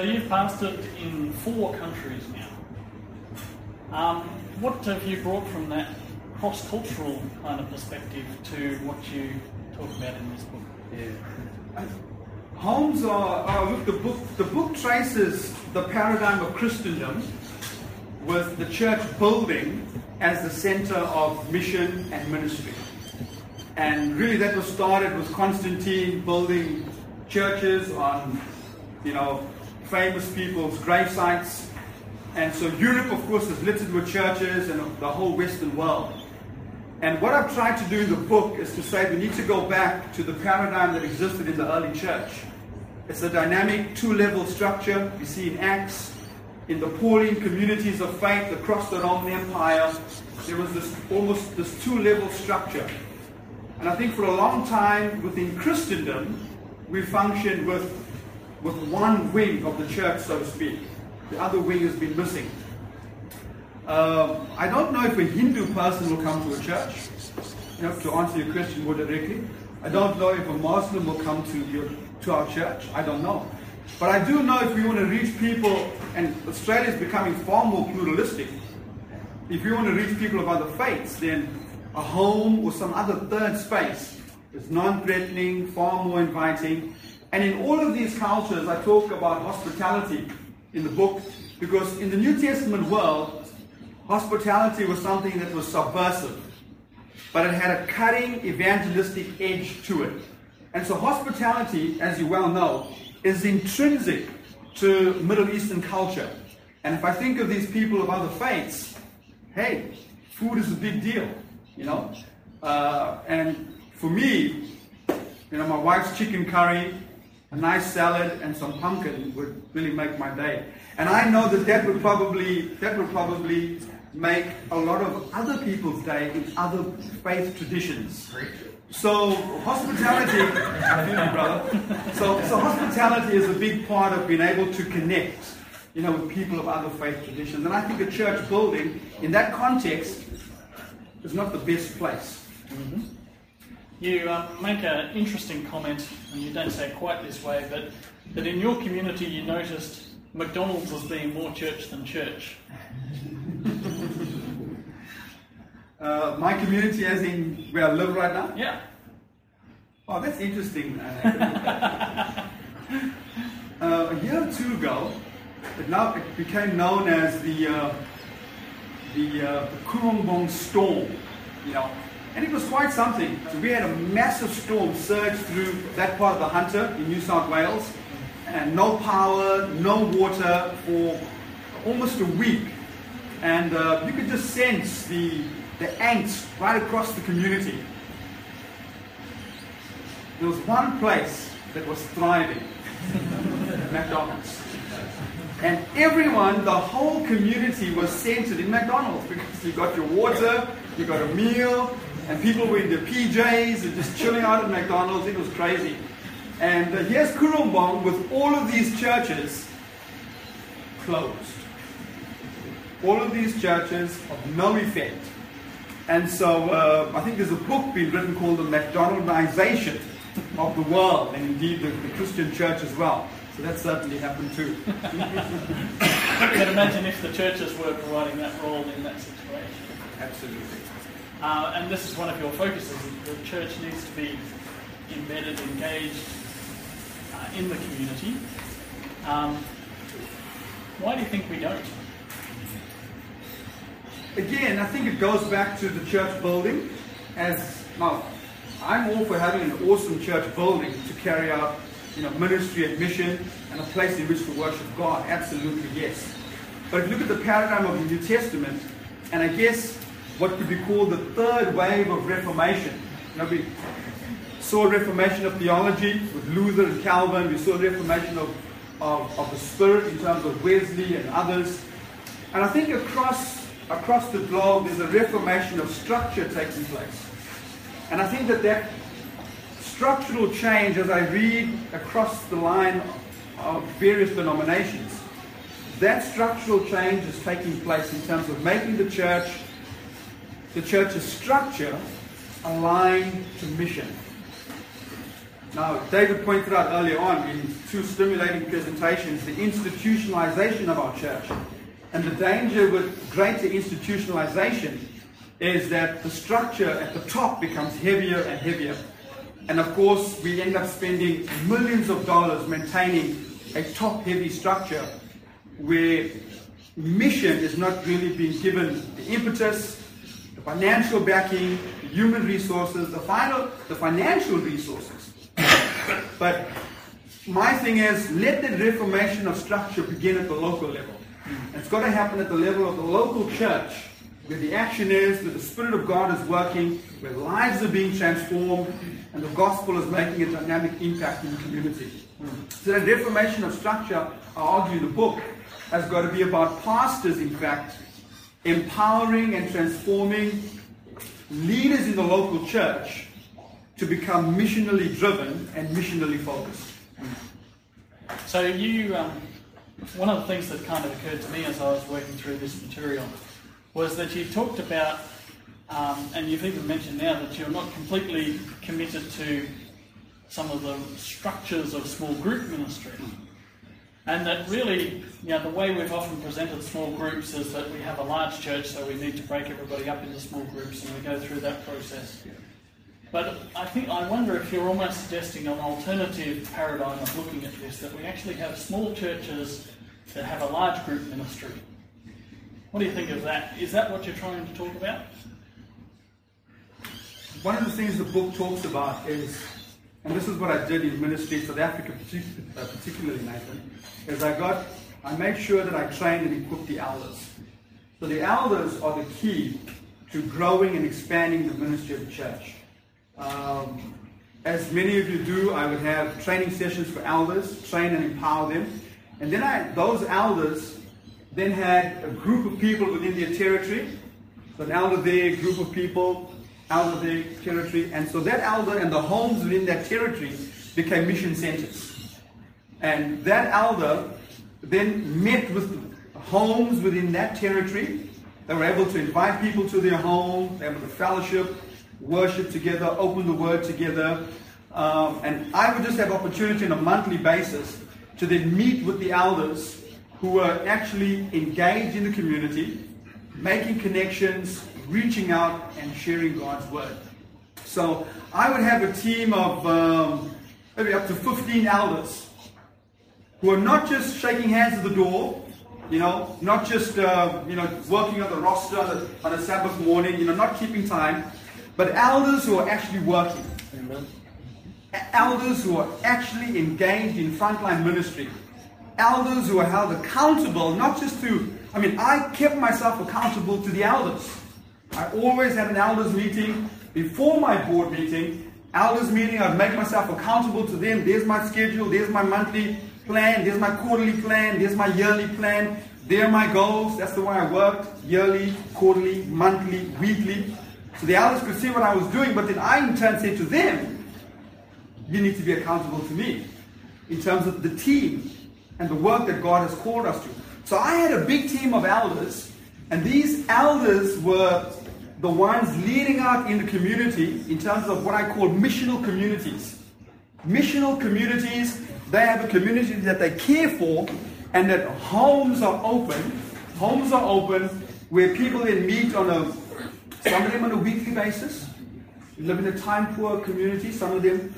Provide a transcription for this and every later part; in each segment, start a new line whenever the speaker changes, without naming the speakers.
So you've pastored in four countries now. Um, what have you brought from that cross-cultural kind of perspective to what you talk about in this book?
Yeah. Are, are look the book the book traces the paradigm of Christendom with the church building as the center of mission and ministry. And really that was started with Constantine building churches on, you know, famous people's grave sites. And so Europe, of course, is littered with churches and the whole Western world. And what I've tried to do in the book is to say we need to go back to the paradigm that existed in the early church. It's a dynamic two-level structure we see in Acts, in the Pauline communities of faith across the Roman Empire. There was this almost this two-level structure. And I think for a long time within Christendom, we functioned with, with one wing of the church, so to speak. The other wing has been missing. Uh, I don't know if a Hindu person will come to a church. You know, to answer your question more directly, I don't know if a Muslim will come to your to our church. I don't know. But I do know if we want to reach people, and Australia is becoming far more pluralistic. If you want to reach people of other faiths, then a home or some other third space is non-threatening, far more inviting. And in all of these cultures, I talk about hospitality in the book because in the New Testament world, hospitality was something that was subversive, but it had a cutting evangelistic edge to it. And so, hospitality, as you well know, is intrinsic to Middle Eastern culture. And if I think of these people of other faiths, hey, food is a big deal, you know. Uh, and for me, you know, my wife's chicken curry, a nice salad, and some pumpkin would really make my day. And I know that that would probably that would probably make a lot of other people's day in other faith traditions. So hospitality, brother. So, so hospitality is a big part of being able to connect, you know, with people of other faith traditions. And I think a church building, in that context, is not the best place.
Mm-hmm. You um, make an interesting comment, and you don't say it quite this way, but that in your community you noticed McDonald's as being more church than church.
Uh, my community, as in where I live right now?
Yeah.
Oh, that's interesting. uh, a year or two ago, it now it became known as the uh, the, uh, the Cooranbong storm. You know, and it was quite something. So we had a massive storm surge through that part of the Hunter in New South Wales, and no power, no water for almost a week, and uh, you could just sense the the angst right across the community. There was one place that was thriving McDonald's. And everyone, the whole community was centered in McDonald's because you got your water, you got a meal, and people were in their PJs and just chilling out at McDonald's. It was crazy. And uh, here's Cooranbong with all of these churches closed. All of these churches of no effect. And so uh, I think there's a book being written called The McDonaldization of the World, and indeed the, the Christian church as well. So that certainly happened too.
but imagine if the churches were providing that role in that situation.
Absolutely.
Uh, and this is one of your focuses. The church needs to be embedded, engaged uh, in the community. Um, why do you think we don't?
again, I think it goes back to the church building. As now, I'm all for having an awesome church building to carry out, you know, ministry and mission and a place in which to worship God. Absolutely, yes. But if you look at the paradigm of the New Testament, and I guess what could be called the third wave of Reformation, you know, we saw a Reformation of theology with Luther and Calvin. We saw a Reformation of, of, of the Spirit in terms of Wesley and others. And I think across across the globe, there's a reformation of structure taking place. And I think that that structural change, as I read across the line of various denominations, that structural change is taking place in terms of making the church, the church's structure, aligned to mission. Now, David pointed out earlier on in two stimulating presentations, the institutionalization of our church. And the danger with greater institutionalization is that the structure at the top becomes heavier and heavier. And of course, we end up spending millions of dollars maintaining a top heavy structure where mission is not really being given the impetus, the financial backing, the human resources, the final, the financial resources. but my thing is, let the reformation of structure begin at the local level. It's got to happen at the level of the local church, where the action is, where the Spirit of God is working, where lives are being transformed, and the gospel is making a dynamic impact in the community. So the reformation of structure, I argue in the book, has got to be about pastors, in fact, empowering and transforming leaders in the local church to become missionally driven and missionally focused.
So you, um, one of the things that kind of occurred to me as I was working through this material was that you talked about, um, and you've even mentioned now that you're not completely committed to some of the structures of small group ministry. And that really, you know, the way we've often presented small groups is that we have a large church, so we need to break everybody up into small groups, and we go through that process. But I think I wonder if you're almost suggesting an alternative paradigm of looking at this, that we actually have small churches that have a large group ministry. What do you think of that? Is that what you're trying to talk about?
One of the things the book talks about is, and this is what I did in ministry, in South Africa uh, particularly, Nathan, is I got, I made sure that I trained and equipped the elders. So the elders are the key to growing and expanding the ministry of the church. Um, as many of you do, I would have training sessions for elders, train and empower them. And then I, those elders then had a group of people within their territory. So an elder there, group of people, elder there, territory. And so that elder and the homes within that territory became mission centers. And that elder then met with homes within that territory. They were able to invite people to their home, they were able to fellowship, worship together, open the word together. Um, and I would just have opportunity on a monthly basis to then meet with the elders who were actually engaged in the community, making connections, reaching out, and sharing God's word. So I would have a team of um, maybe up to 15 elders who are not just shaking hands at the door, you know, not just uh, you know working on the roster on a, on a Sabbath morning, you know, not keeping time, but elders who are actually working. Amen. Elders who are actually engaged in frontline ministry. Elders who are held accountable, not just to, I mean, I kept myself accountable to the elders. I always had an elders meeting before my board meeting. Elders meeting, I'd make myself accountable to them. There's my schedule, there's my monthly plan, there's my quarterly plan, there's my yearly plan, there are my goals. That's the way I worked yearly, quarterly, monthly, weekly. So the elders could see what I was doing, but then I in turn said to them, You need to be accountable to me in terms of the team and the work that God has called us to. So I had a big team of elders, and these elders were the ones leading out in the community in terms of what I call missional communities. Missional communities, they have a community that they care for, and that homes are open. Homes are open where people then meet on a some of them on a weekly basis. We live in a time poor community, some of them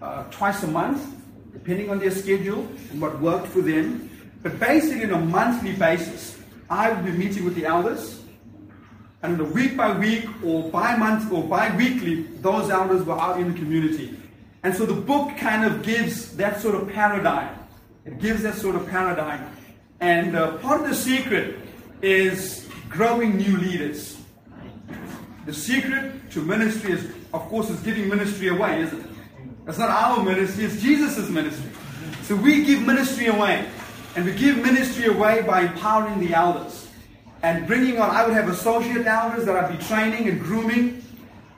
uh, twice a month, depending on their schedule and what worked for them. But basically, on a monthly basis, I would be meeting with the elders. And on a week by week or by month or bi weekly, those elders were out in the community. And so the book kind of gives that sort of paradigm. It gives that sort of paradigm. And uh, part of the secret is growing new leaders. The secret to ministry is, of course, is giving ministry away, isn't it? It's not our ministry, it's Jesus' ministry. So we give ministry away. And we give ministry away by empowering the elders. And bringing on, I would have associate elders that I'd be training and grooming.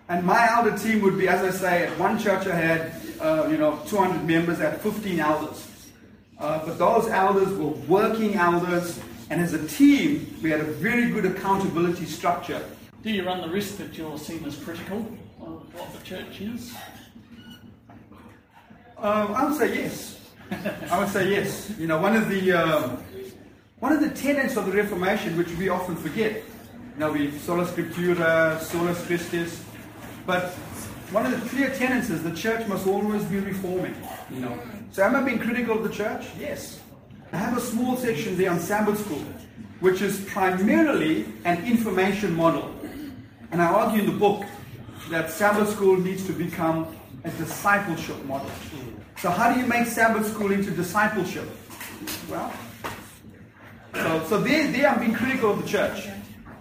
And my elder team would be, as I say, at one church I had, uh, you know, 200 members, had 15 elders. Uh, but those elders were working elders. And as a team, we had a very good accountability structure
do you run the risk that you're seen as critical of what the church is?
Um, I would say yes. I would say yes. You know, one of the um, one of the tenets of the Reformation, which we often forget, Now we sola scriptura, solus Christus, but one of the clear tenets is the church must always be reforming. You know, so am I being critical of the church? Yes. I have a small section there on Sabbath school, which is primarily an information model, and I argue in the book that Sabbath school needs to become a discipleship model. So how do you make Sabbath school into discipleship? Well, so, so there, there I'm being critical of the church.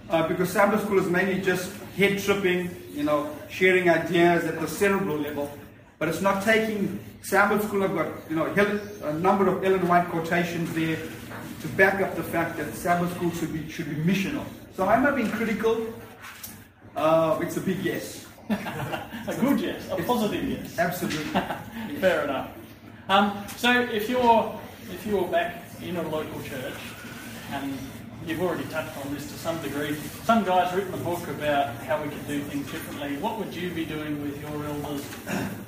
Uh, because Sabbath school is mainly just head tripping, you know, sharing ideas at the cerebral level. But it's not taking Sabbath school. I've got, you know, a number of Ellen White quotations there to back up the fact that Sabbath school should be, should be missional. So I'm I being critical? Uh, it's a big yes.
a good yes, a positive yes.
Absolutely.
Fair enough. Um, so if you're if you're back in a local church, and you've already touched on this to some degree, some guy's written a book about how we can do things differently. What would you be doing with your elders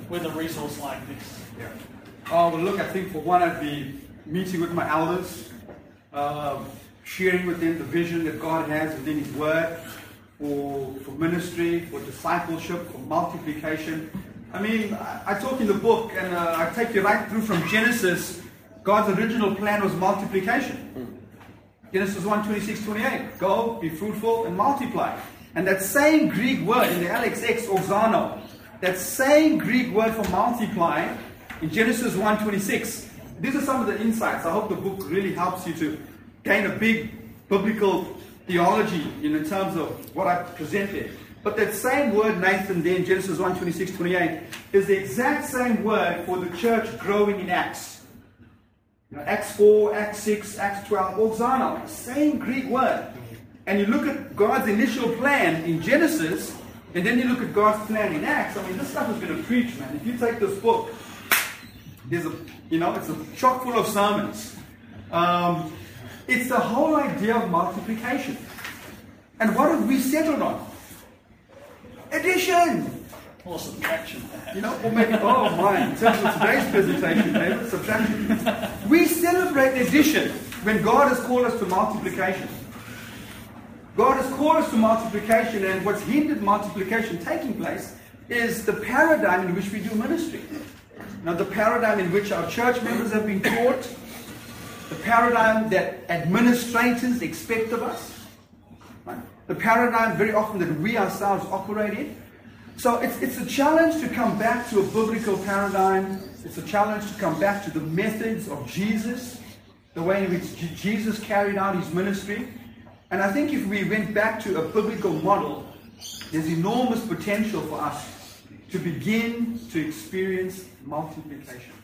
with a resource like this?
Yeah. Oh well, look, I think for one, I'd be meeting with my elders, uh, sharing with them the vision that God has within His Word for, for ministry, for discipleship, for multiplication. I mean, I, talk in the book and uh, I take you right through from Genesis. God's original plan was multiplication. Genesis 1 26, 28. Go, be fruitful, and multiply. And that same Greek word in the LXX, auxano, that same Greek word for multiply in Genesis 1 26. These are some of the insights. I hope the book really helps you to gain a big biblical theology in terms of what I present there. But that same word, Nathan, there in Genesis 1 26, 28, is the exact same word for the church growing in Acts. You know, Acts 4, Acts 6, Acts 12, Auxano, same Greek word. And you look at God's initial plan in Genesis, and then you look at God's plan in Acts. I mean, this stuff is going to preach, man. If you take this book, there's a, you know, it's a chock full of sermons. Um, it's the whole idea of multiplication. And what have we settled on? Addition.
Or subtraction,
You know, or maybe, oh my, in terms of today's presentation, David, subtraction. We celebrate addition when God has called us to multiplication. God has called us to multiplication, and what's hindered multiplication taking place is the paradigm in which we do ministry. Now, the paradigm in which our church members have been taught, the paradigm that administrators expect of us, right? the paradigm very often that we ourselves operate in. So it's, it's a challenge to come back to a biblical paradigm. It's a challenge to come back to the methods of Jesus, the way in which Jesus carried out his ministry. And I think if we went back to a biblical model, there's enormous potential for us to begin to experience multiplication.